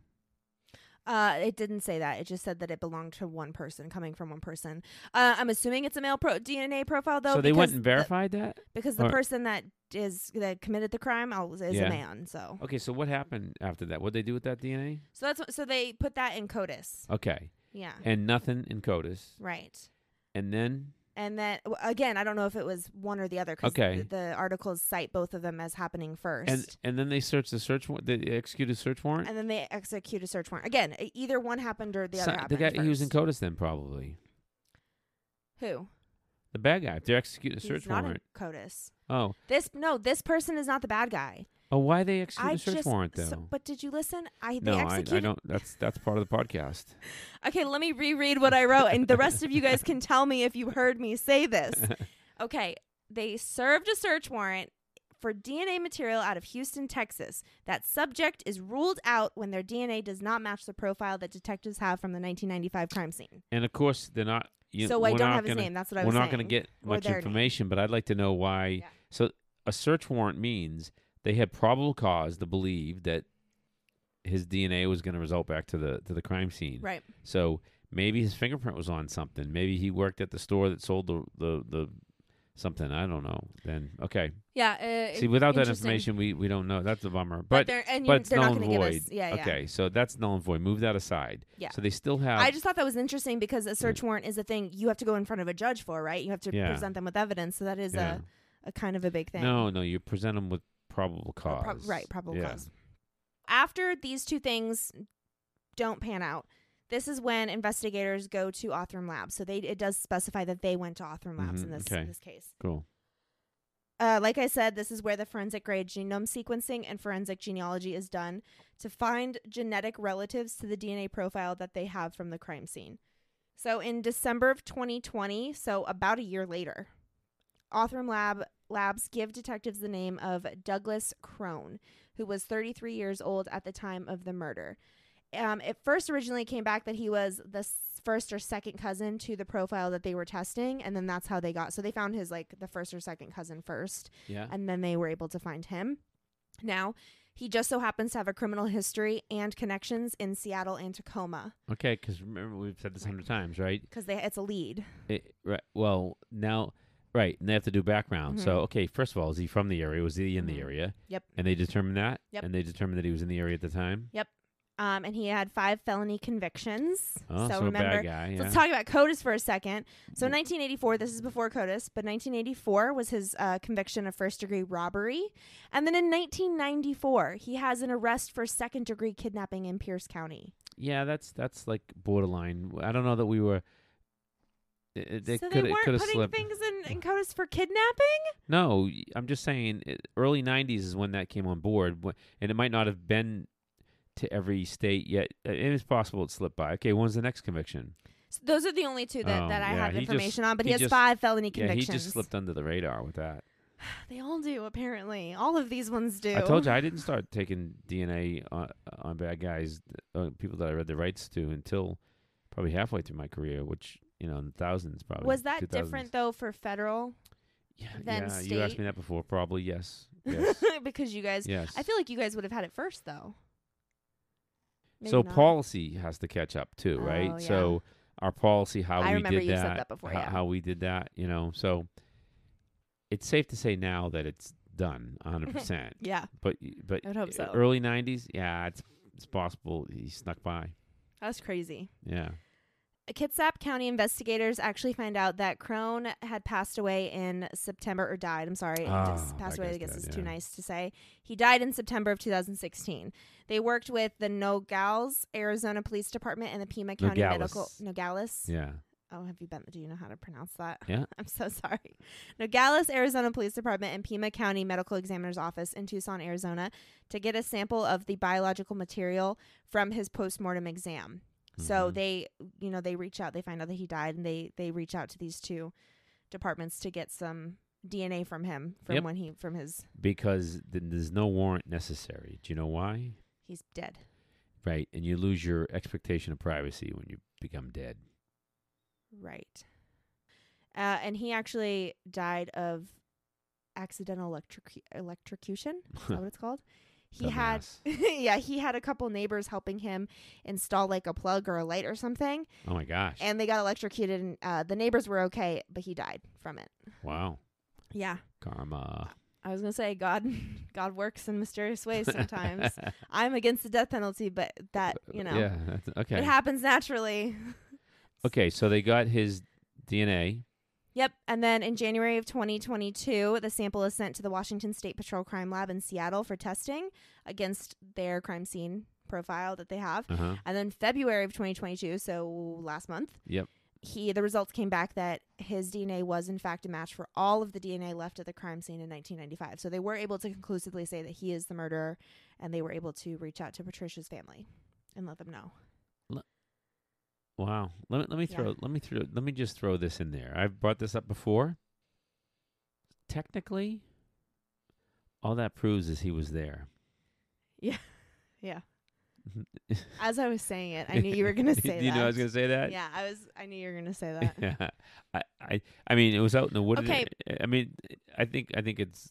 [SPEAKER 2] Uh, it didn't say that. It just said that it belonged to one person, coming from one person. Uh, I'm assuming it's a male pro- DNA profile, though.
[SPEAKER 1] so they went and
[SPEAKER 2] the-
[SPEAKER 1] verified that.
[SPEAKER 2] because the
[SPEAKER 1] or-
[SPEAKER 2] person that is that committed the crime is
[SPEAKER 1] Yeah.
[SPEAKER 2] a man. So,
[SPEAKER 1] Okay, so what happened after that? What they do with that DNA?
[SPEAKER 2] so that's what, so they put that in CODIS.
[SPEAKER 1] Okay,
[SPEAKER 2] Yeah,
[SPEAKER 1] and nothing in CODIS,
[SPEAKER 2] right.
[SPEAKER 1] and then
[SPEAKER 2] And then again, I don't know if it was one or the other because
[SPEAKER 1] Okay.
[SPEAKER 2] the, the articles cite both of them as happening first.
[SPEAKER 1] and and then they search the search warrant. They execute a search warrant.
[SPEAKER 2] and then they execute a search warrant. Again, either one happened or the
[SPEAKER 1] So-
[SPEAKER 2] other happened.
[SPEAKER 1] the guy he was in. CODIS then probably
[SPEAKER 2] Who?
[SPEAKER 1] the bad guy. They're executing a
[SPEAKER 2] He's
[SPEAKER 1] search
[SPEAKER 2] not
[SPEAKER 1] warrant.
[SPEAKER 2] in CODIS.
[SPEAKER 1] Oh,
[SPEAKER 2] This no, this person is not the bad guy.
[SPEAKER 1] Oh, why they execute
[SPEAKER 2] I
[SPEAKER 1] a search
[SPEAKER 2] just
[SPEAKER 1] warrant though?
[SPEAKER 2] so- but did you listen? I they
[SPEAKER 1] no, I,
[SPEAKER 2] executed.
[SPEAKER 1] I don't. That's that's part of the podcast.
[SPEAKER 2] Okay, let me reread what I wrote, and the rest of you guys can tell me if you heard me say this. Okay, they served a search warrant for DNA material out of Houston, Texas. That subject is ruled out when their DNA does not match the profile that detectives have from the 1995 crime scene.
[SPEAKER 1] and of course, they're not. You,
[SPEAKER 2] so I don't have his
[SPEAKER 1] gonna,
[SPEAKER 2] name. That's what I was saying We're not
[SPEAKER 1] going to get much
[SPEAKER 2] their name.
[SPEAKER 1] information, but I'd like to know why.
[SPEAKER 2] Yeah.
[SPEAKER 1] So a search warrant means they had probable cause to believe that his DNA was going to result back to the to the crime scene.
[SPEAKER 2] Right.
[SPEAKER 1] So maybe his fingerprint was on something. Maybe he worked at the store that sold the the, the something. I don't know. Then okay.
[SPEAKER 2] Yeah. Uh,
[SPEAKER 1] See, without that information, we, we don't know. That's a bummer.
[SPEAKER 2] but,
[SPEAKER 1] But
[SPEAKER 2] they're and
[SPEAKER 1] but it's
[SPEAKER 2] they're
[SPEAKER 1] null
[SPEAKER 2] not
[SPEAKER 1] and
[SPEAKER 2] give
[SPEAKER 1] void.
[SPEAKER 2] us. Yeah, yeah.
[SPEAKER 1] okay, so that's null and void. Move that aside.
[SPEAKER 2] Yeah.
[SPEAKER 1] So they still have.
[SPEAKER 2] I just thought that was interesting because a search warrant is a thing you have to go in front of a judge for, right? You have to
[SPEAKER 1] Yeah.
[SPEAKER 2] present them with evidence, so that is
[SPEAKER 1] yeah.
[SPEAKER 2] a, a kind of a big thing.
[SPEAKER 1] No, no, you present them with probable cause.
[SPEAKER 2] prob- right, probable
[SPEAKER 1] Yeah.
[SPEAKER 2] cause. After these two things don't pan out, this is when investigators go to Othram Labs. So they it does specify that they went to Othram Labs
[SPEAKER 1] Mhm,
[SPEAKER 2] in this
[SPEAKER 1] okay.
[SPEAKER 2] this case.
[SPEAKER 1] Cool.
[SPEAKER 2] Uh, like I said, this is where the forensic grade genome sequencing and forensic genealogy is done to find genetic relatives to the DNA profile that they have from the crime scene. So in December of 2020, so about a year later, Othram Lab Labs give detectives the name of Douglas Krohne, who was 33 years old at the time of the murder. Um, it first originally came back that he was the first or second cousin to the profile that they were testing, and then that's how they got. So they found his like the first or second cousin first,
[SPEAKER 1] Yeah.
[SPEAKER 2] and then they were able to find him. Now, he just so happens to have a criminal history and connections in Seattle and Tacoma
[SPEAKER 1] Okay, because remember we've said this a hundred times, right?
[SPEAKER 2] because it's a lead.
[SPEAKER 1] It, right. Well, now, right, and they have to do background. So,
[SPEAKER 2] Mhm.
[SPEAKER 1] okay, first of all, is he from the area? Was he in the
[SPEAKER 2] Mhm.
[SPEAKER 1] area?
[SPEAKER 2] Yep.
[SPEAKER 1] And they determined that.
[SPEAKER 2] Yep.
[SPEAKER 1] And they determined that he was in the area at the time. Yep.
[SPEAKER 2] Um, and he had five felony convictions.
[SPEAKER 1] Oh, so,
[SPEAKER 2] so
[SPEAKER 1] a
[SPEAKER 2] remember,
[SPEAKER 1] bad guy.
[SPEAKER 2] So let's talk about CODIS for a second. So in 1984, this is before CODIS, but 1984 was his uh, conviction of first degree robbery. And then in 1994, he has an arrest for second degree kidnapping in Pierce County.
[SPEAKER 1] yeah, that's that's like borderline. I don't know that we were. It, it,
[SPEAKER 2] so
[SPEAKER 1] could
[SPEAKER 2] they weren't putting
[SPEAKER 1] slipped.
[SPEAKER 2] things in, in for kidnapping?
[SPEAKER 1] No, I'm just saying. It, early '90s is when that came on board, and it might not have been to every state yet. It is possible it slipped by. Okay, when's the next conviction?
[SPEAKER 2] So those are the only two that,
[SPEAKER 1] Oh,
[SPEAKER 2] that I
[SPEAKER 1] yeah,
[SPEAKER 2] have
[SPEAKER 1] he just-
[SPEAKER 2] information on, but
[SPEAKER 1] he
[SPEAKER 2] he, has
[SPEAKER 1] just-
[SPEAKER 2] five felony
[SPEAKER 1] Yeah,
[SPEAKER 2] convictions.
[SPEAKER 1] he just slipped under the radar with that.
[SPEAKER 2] They all do, apparently. All of these ones do.
[SPEAKER 1] I told you I didn't start taking DNA on, on bad guys, uh, people that I read the rights to until probably halfway through my career, which you know in the thousands probably.
[SPEAKER 2] Was that
[SPEAKER 1] 2000s.
[SPEAKER 2] different, though, for federal?
[SPEAKER 1] Yeah,
[SPEAKER 2] than
[SPEAKER 1] yeah. You asked me that before. Probably yes. Yes.
[SPEAKER 2] because you guys,
[SPEAKER 1] yes.
[SPEAKER 2] I feel like you guys would have had it first, though. Maybe
[SPEAKER 1] so
[SPEAKER 2] not.
[SPEAKER 1] policy has to catch up too,
[SPEAKER 2] Oh,
[SPEAKER 1] right?
[SPEAKER 2] yeah.
[SPEAKER 1] So our policy, how
[SPEAKER 2] I
[SPEAKER 1] we
[SPEAKER 2] remember
[SPEAKER 1] did
[SPEAKER 2] you
[SPEAKER 1] that,
[SPEAKER 2] said that before,
[SPEAKER 1] ho-
[SPEAKER 2] yeah.
[SPEAKER 1] how we did that, you know. So it's safe to say now that it's done, hundred percent.
[SPEAKER 2] Yeah,
[SPEAKER 1] But but
[SPEAKER 2] I would hope so.
[SPEAKER 1] early '90s, yeah, it's it's possible he snuck by.
[SPEAKER 2] that's crazy.
[SPEAKER 1] Yeah.
[SPEAKER 2] Kitsap County investigators actually find out that Krohne had passed away in September or died. I'm sorry,
[SPEAKER 1] Ah,
[SPEAKER 2] just passed away. I
[SPEAKER 1] guess
[SPEAKER 2] is too nice to say. He died in September of 2016. They worked with the Nogales, Arizona Police Department and the Pima County Medical
[SPEAKER 1] Nogales.
[SPEAKER 2] Nogales.
[SPEAKER 1] Yeah.
[SPEAKER 2] Oh, have you been? Do you know how to pronounce that?
[SPEAKER 1] Yeah.
[SPEAKER 2] I'm so sorry. Nogales, Arizona Police Department and Pima County Medical Examiner's Office in Tucson, Arizona, to get a sample of the biological material from his postmortem exam. So
[SPEAKER 1] Mhm.
[SPEAKER 2] they, you know, they reach out. They find out that he died, and they they reach out to these two departments to get some DNA from him from
[SPEAKER 1] Yep.
[SPEAKER 2] when he from his
[SPEAKER 1] because th- there's no warrant necessary. Do you know why?
[SPEAKER 2] he's dead.
[SPEAKER 1] Right, and you lose your expectation of privacy when you become dead.
[SPEAKER 2] Right. Uh, and he actually died of accidental electric electrocution. Is that what it's called? He had yeah, he had a couple neighbors helping him install like a plug or a light or something,
[SPEAKER 1] Oh my gosh.
[SPEAKER 2] and they got electrocuted. And uh, the neighbors were okay, but he died from it.
[SPEAKER 1] wow.
[SPEAKER 2] Yeah,
[SPEAKER 1] Karma.
[SPEAKER 2] I was gonna say God, God works in mysterious ways sometimes. I'm against the death penalty, but that you know,
[SPEAKER 1] Yeah. That's, okay.
[SPEAKER 2] it happens naturally.
[SPEAKER 1] okay. So they got his DNA.
[SPEAKER 2] Yep. And then in January of 2022, the sample is sent to the Washington State Patrol Crime Lab in Seattle for testing against their crime scene profile that they have.
[SPEAKER 1] Uh huh.
[SPEAKER 2] And then February of 2022, so last month,
[SPEAKER 1] Yep.
[SPEAKER 2] he the results came back that his DNA was in fact a match for all of the DNA left at the crime scene in 1995. So they were able to conclusively say that he is the murderer, and they were able to reach out to Patricia's family and let them know.
[SPEAKER 1] Wow. Let me let me
[SPEAKER 2] Yeah.
[SPEAKER 1] throw let me throw let me just throw this in there. I've brought this up before. Technically, all that proves is he was there.
[SPEAKER 2] Yeah. Yeah. As I was saying it, I knew you were gonna say
[SPEAKER 1] Do
[SPEAKER 2] that.
[SPEAKER 1] you know I was going to say that?
[SPEAKER 2] Yeah, I was. I knew you were gonna say that.
[SPEAKER 1] Yeah. I, I I mean it was out in the woods.
[SPEAKER 2] Okay.
[SPEAKER 1] I mean I think I think it's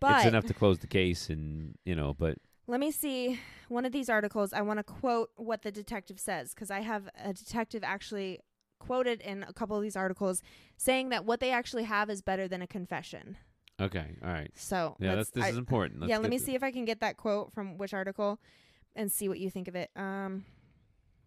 [SPEAKER 2] But
[SPEAKER 1] it's enough to close the case and you know but
[SPEAKER 2] let me see one of these articles. I want to quote what the detective says because I have a detective actually quoted in a couple of these articles saying that what they actually have is better than a confession.
[SPEAKER 1] okay all right
[SPEAKER 2] So
[SPEAKER 1] yeah that's this
[SPEAKER 2] I-
[SPEAKER 1] is important. Let's
[SPEAKER 2] yeah. Let me see if I can get that quote from which article and see what you think of it. Um.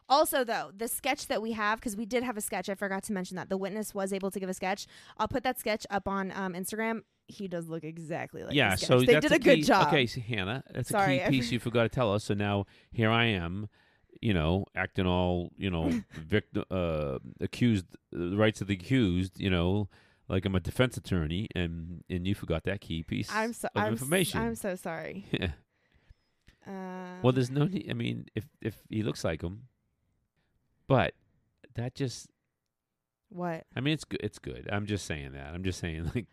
[SPEAKER 2] Also, though, the sketch that we have, because we did have a sketch, I forgot to mention that the witness was able to give a sketch. I'll put that sketch up on um, Instagram. He does look exactly like
[SPEAKER 1] yeah, so
[SPEAKER 2] they did a,
[SPEAKER 1] a
[SPEAKER 2] good
[SPEAKER 1] key-
[SPEAKER 2] job.
[SPEAKER 1] Okay, so Hannah, that's
[SPEAKER 2] Sorry,
[SPEAKER 1] a key piece you forgot to tell us. So now here I am, you know, acting all, you know, victim, uh, accused, the rights of the accused, you know, like I'm a defense attorney, and and you forgot that key piece
[SPEAKER 2] I'm so
[SPEAKER 1] of
[SPEAKER 2] I'm,
[SPEAKER 1] information.
[SPEAKER 2] I'm so sorry.
[SPEAKER 1] Yeah.
[SPEAKER 2] Um,
[SPEAKER 1] well, there's no need. I mean, if if he looks like him, but that just,
[SPEAKER 2] what?
[SPEAKER 1] I mean, it's good. It's good. I'm just saying that. I'm just saying like,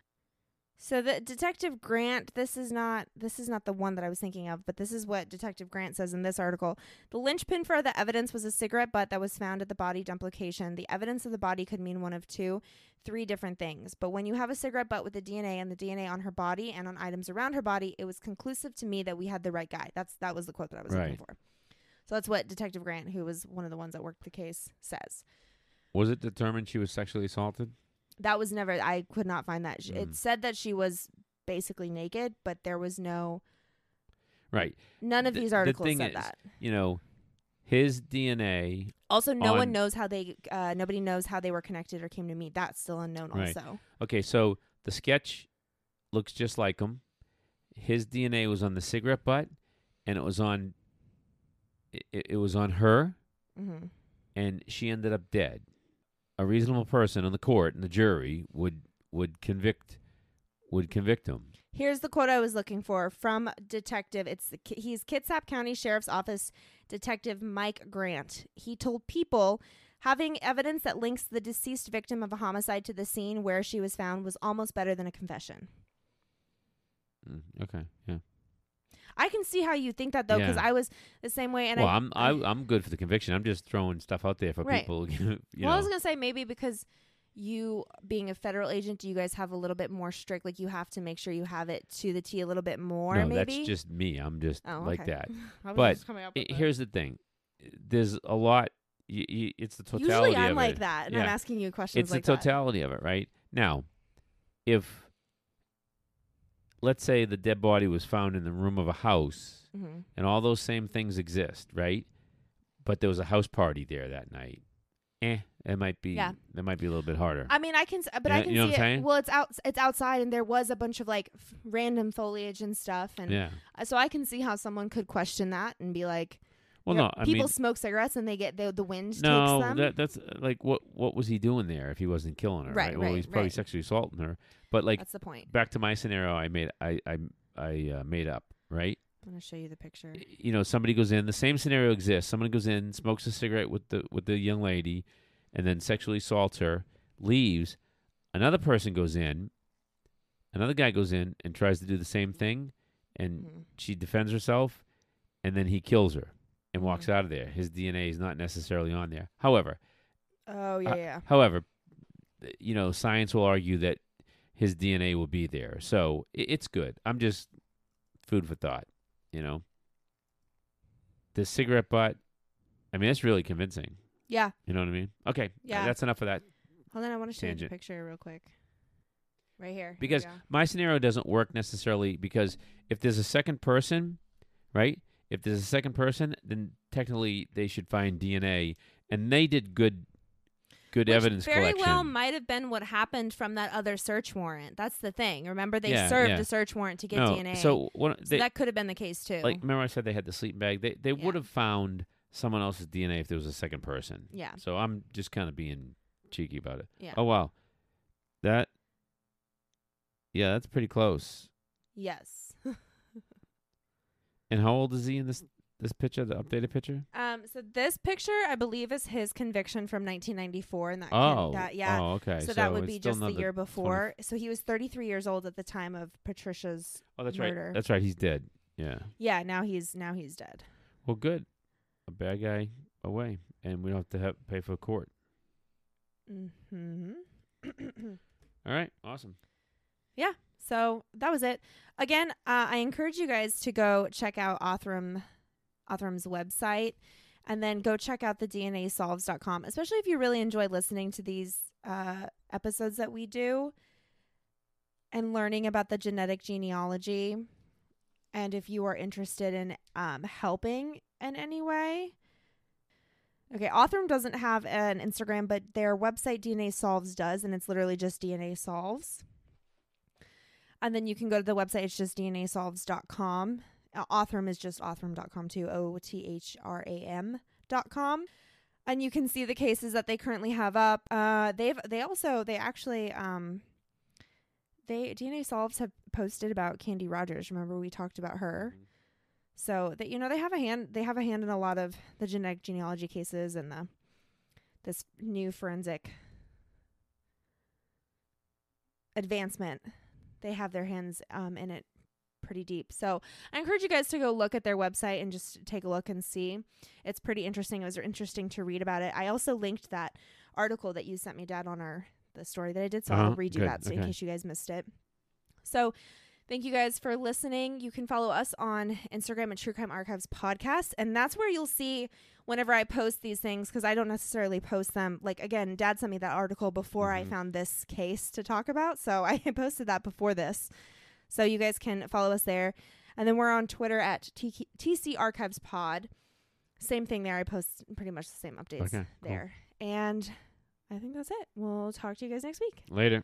[SPEAKER 2] So the Detective Grant, this is not this is not the one that I was thinking of, but this is what Detective Grant says in this article. The linchpin for the evidence was a cigarette butt that was found at the body dump location. The evidence of the body could mean one of two, three different things. But when you have a cigarette butt with the DNA and the DNA on her body and on items around her body, it was conclusive to me that we had the right guy. That's that was the quote that I was looking for. So that's what Detective Grant, who was one of the ones that worked the case, says.
[SPEAKER 1] was it determined she was sexually assaulted?
[SPEAKER 2] That was never. I could not find that. Sh It
[SPEAKER 1] Mm.
[SPEAKER 2] said that she was basically naked, but there was no.
[SPEAKER 1] Right.
[SPEAKER 2] None of
[SPEAKER 1] The-
[SPEAKER 2] these
[SPEAKER 1] the
[SPEAKER 2] articles
[SPEAKER 1] thing
[SPEAKER 2] said
[SPEAKER 1] is,
[SPEAKER 2] that.
[SPEAKER 1] You know, his DNA.
[SPEAKER 2] Also, no one knows how they. Uh, nobody knows how they were connected or came to meet. That's still unknown.
[SPEAKER 1] Right.
[SPEAKER 2] Also,
[SPEAKER 1] Okay, so the sketch looks just like him. His DNA was on the cigarette butt, and it was on. It, it was on her,
[SPEAKER 2] hmm
[SPEAKER 1] and she ended up dead. A reasonable person on the court and the jury would would convict would convict him.
[SPEAKER 2] here's the quote I was looking for from Detective. It's the, he's Kitsap County Sheriff's Office Detective Mike Grant. He told people. Having evidence that links the deceased victim of a homicide to the scene where she was found was almost better than a confession.
[SPEAKER 1] Mm, okay, yeah.
[SPEAKER 2] I can see how you think that though, because
[SPEAKER 1] Yeah.
[SPEAKER 2] I was the same way. And
[SPEAKER 1] well,
[SPEAKER 2] I,
[SPEAKER 1] I'm I, I'm good for the conviction. I'm just throwing stuff out there for
[SPEAKER 2] Right.
[SPEAKER 1] people. You
[SPEAKER 2] well, I was
[SPEAKER 1] know,
[SPEAKER 2] gonna say maybe because you being a federal agent, do you guys have a little bit more strict? Like you have to make sure you have it to the T a little bit more.
[SPEAKER 1] no,
[SPEAKER 2] maybe
[SPEAKER 1] that's just me. I'm just
[SPEAKER 2] oh,
[SPEAKER 1] like
[SPEAKER 2] okay.
[SPEAKER 1] that.
[SPEAKER 2] I was
[SPEAKER 1] But
[SPEAKER 2] just coming up
[SPEAKER 1] I-
[SPEAKER 2] with that.
[SPEAKER 1] here's the thing. There's a lot. Y- y- it's the totality
[SPEAKER 2] Usually I'm
[SPEAKER 1] of
[SPEAKER 2] like
[SPEAKER 1] it.
[SPEAKER 2] that, and I'm
[SPEAKER 1] Yeah.
[SPEAKER 2] asking you questions
[SPEAKER 1] it's
[SPEAKER 2] like
[SPEAKER 1] the
[SPEAKER 2] that.
[SPEAKER 1] totality of it, right? Now, if let's say the dead body was found in the room of a house
[SPEAKER 2] hmm
[SPEAKER 1] and all those same things exist, right? But there was a house party there that night. Eh, it might be
[SPEAKER 2] Yeah.
[SPEAKER 1] that might be a little bit harder.
[SPEAKER 2] I mean, I can, but
[SPEAKER 1] You
[SPEAKER 2] I
[SPEAKER 1] know-
[SPEAKER 2] can
[SPEAKER 1] you know
[SPEAKER 2] see it. Well, it's out, it's outside, and there was a bunch of like f- random foliage and stuff, and
[SPEAKER 1] yeah.
[SPEAKER 2] so I can see how someone could question that and be like,
[SPEAKER 1] Well, no, I
[SPEAKER 2] people
[SPEAKER 1] mean
[SPEAKER 2] smoke cigarettes and they get the the wind
[SPEAKER 1] no,
[SPEAKER 2] takes them.
[SPEAKER 1] that that's uh, like what what was he doing there if he wasn't killing her?
[SPEAKER 2] Right,
[SPEAKER 1] Well,
[SPEAKER 2] right,
[SPEAKER 1] he's probably
[SPEAKER 2] right.
[SPEAKER 1] sexually assaulting her. But like
[SPEAKER 2] That's the point.
[SPEAKER 1] back to my scenario, I made I I I uh, made up, right?
[SPEAKER 2] I'm gonna show you the picture.
[SPEAKER 1] you know somebody goes in the same scenario exists someone goes in smokes a cigarette with the with the young lady and then sexually assaults her leaves another person goes in another guy goes in and tries to do the same thing and
[SPEAKER 2] Mhm.
[SPEAKER 1] she defends herself and then he kills her and walks out of there his dna is not necessarily on there however
[SPEAKER 2] Oh yeah,
[SPEAKER 1] uh,
[SPEAKER 2] yeah.
[SPEAKER 1] however you know science will argue that his dna will be there so it's good i'm just food for thought you know the cigarette butt. I mean, that's really convincing.
[SPEAKER 2] Yeah.
[SPEAKER 1] You know what I mean? Okay. uh,
[SPEAKER 2] Yeah.
[SPEAKER 1] that's enough of that.
[SPEAKER 2] Hold on, I want to show you the picture real quick. Right here. Here
[SPEAKER 1] Because
[SPEAKER 2] go.
[SPEAKER 1] my scenario doesn't work necessarily because if there's a second person, right? If there's a second person, then technically they should find DNA, and they did good, good
[SPEAKER 2] Which
[SPEAKER 1] evidence
[SPEAKER 2] very
[SPEAKER 1] collection.
[SPEAKER 2] well might have been what happened from that other search warrant. That's the thing. Remember, they
[SPEAKER 1] Yeah,
[SPEAKER 2] served
[SPEAKER 1] yeah.
[SPEAKER 2] a search warrant to get
[SPEAKER 1] no,
[SPEAKER 2] DNA.
[SPEAKER 1] so what
[SPEAKER 2] So
[SPEAKER 1] they
[SPEAKER 2] that could have been the case too.
[SPEAKER 1] like? Remember I said they had the sleeping bag. They they
[SPEAKER 2] Yeah.
[SPEAKER 1] would have found someone else's DNA if there was a second person.
[SPEAKER 2] yeah,
[SPEAKER 1] So I'm just kind of being cheeky about it.
[SPEAKER 2] yeah,
[SPEAKER 1] Oh wow, that. Yeah, that's pretty close.
[SPEAKER 2] yes.
[SPEAKER 1] And how old is he in this this picture, the updated picture?
[SPEAKER 2] um, so this picture, I believe, is his conviction from 1994, and that, can-
[SPEAKER 1] Oh,
[SPEAKER 2] that yeah.
[SPEAKER 1] Oh, okay.
[SPEAKER 2] so, that would be just the year
[SPEAKER 1] 20
[SPEAKER 2] before. So he was 33 years old at the time of Patricia's.
[SPEAKER 1] Oh, that's
[SPEAKER 2] murder.
[SPEAKER 1] right. That's right. He's dead. Yeah.
[SPEAKER 2] Yeah, now he's now he's dead.
[SPEAKER 1] Well, good. A bad guy away, and we don't have to have, pay for court.
[SPEAKER 2] hmm
[SPEAKER 1] All right. Awesome.
[SPEAKER 2] So that was it. Again, uh, I encourage you guys to go check out Othram, Othram's website, and then go check out the DNAsolves.com, especially if you really enjoy listening to these uh, episodes that we do and learning about the genetic genealogy. And if you are interested in um, helping in any way. Okay, Othram doesn't have an Instagram, but their website DNA Solves does, and it's literally just DNA Solves. And then you can go to the website. It's just DNAsolves.com. Uh, Othram is just Othram.com too. O T H R A M dot com. And you can see the cases that they currently have up. Uh, they've they also they actually um they DNA Solves have posted about Candy Rogers. Remember we talked about her. So that you know they have a hand they have a hand in a lot of the genetic genealogy cases and the this new forensic advancement. They have their hands um, in it pretty deep. So I encourage you guys to go look at their website and just take a look and see. It's pretty interesting. It was interesting to read about it. I also linked that article that you sent me, Dad, on our the story that I did. So I'll
[SPEAKER 1] Uh-huh.
[SPEAKER 2] read you
[SPEAKER 1] Good.
[SPEAKER 2] that so in case you guys missed it. So Thank you guys for listening. You can follow us on Instagram at True Crime Archives Podcast, and that's where you'll see whenever I post these things because I don't necessarily post them. Like again, Dad sent me that article before I
[SPEAKER 1] Mhm.
[SPEAKER 2] found this case to talk about, so I posted that before this. So you guys can follow us there, and then we're on Twitter at T- TC Archives Pod. Same thing there. I post pretty much the same updates
[SPEAKER 1] Okay, cool.
[SPEAKER 2] there, and I think that's it. We'll talk to you guys next week.
[SPEAKER 1] Later.